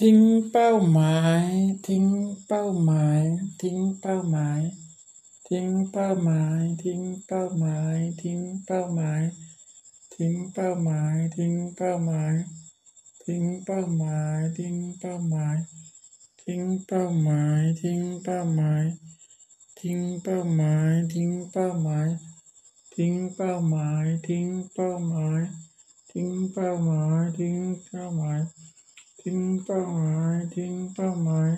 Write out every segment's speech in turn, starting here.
ทิ้งเป้าหมาย ทิ้งเป้าหมาย ทิ้งเป้าหมาย ทิ้งเป้าหมาย ทิ้งเป้าหมาย ทิ้งเป้าหมาย ทิ้งเป้าหมาย ทิ้งเป้าหมาย ทิ้งเป้าหมาย ทิ้งเป้าหมาย ทิ้งเป้าหมาย ทิ้งเป้าหมาย ทิ้งเป้าหมาย ทิ้งเป้าหมาย ทิ้งเป้าหมาย ทิ้งเป้าหมาย ทิ้งเป้าหมาย ทิ้งเป้าหมาย ทิ้งเป้าหมายทิ้งเป้าหมาย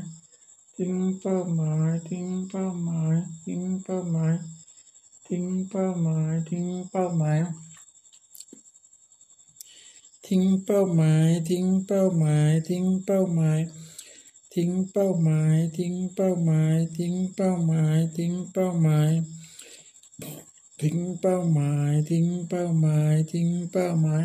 ทิ้งเป้าหมายทิ้งเป้าหมายทิ้งเป้าหมายทิ้งเป้าหมายทิ้งเป้าหมายทิ้งเป้าหมายทิ้งเป้าหมายทิ้งเป้าหมายทิ้งเป้าหมายทิ้งเป้าหมายทิ้งเป้าหมายทิ้งเป้าหมายทิ้งเป้าหมายทิ้งเป้าหมายทิ้งเป้าหมาย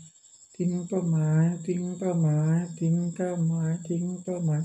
ทิ้งเป้าหมาย ทิ้งเป้าหมาย ทิ้งเป้าหมาย ทิ้งเป้าหมาย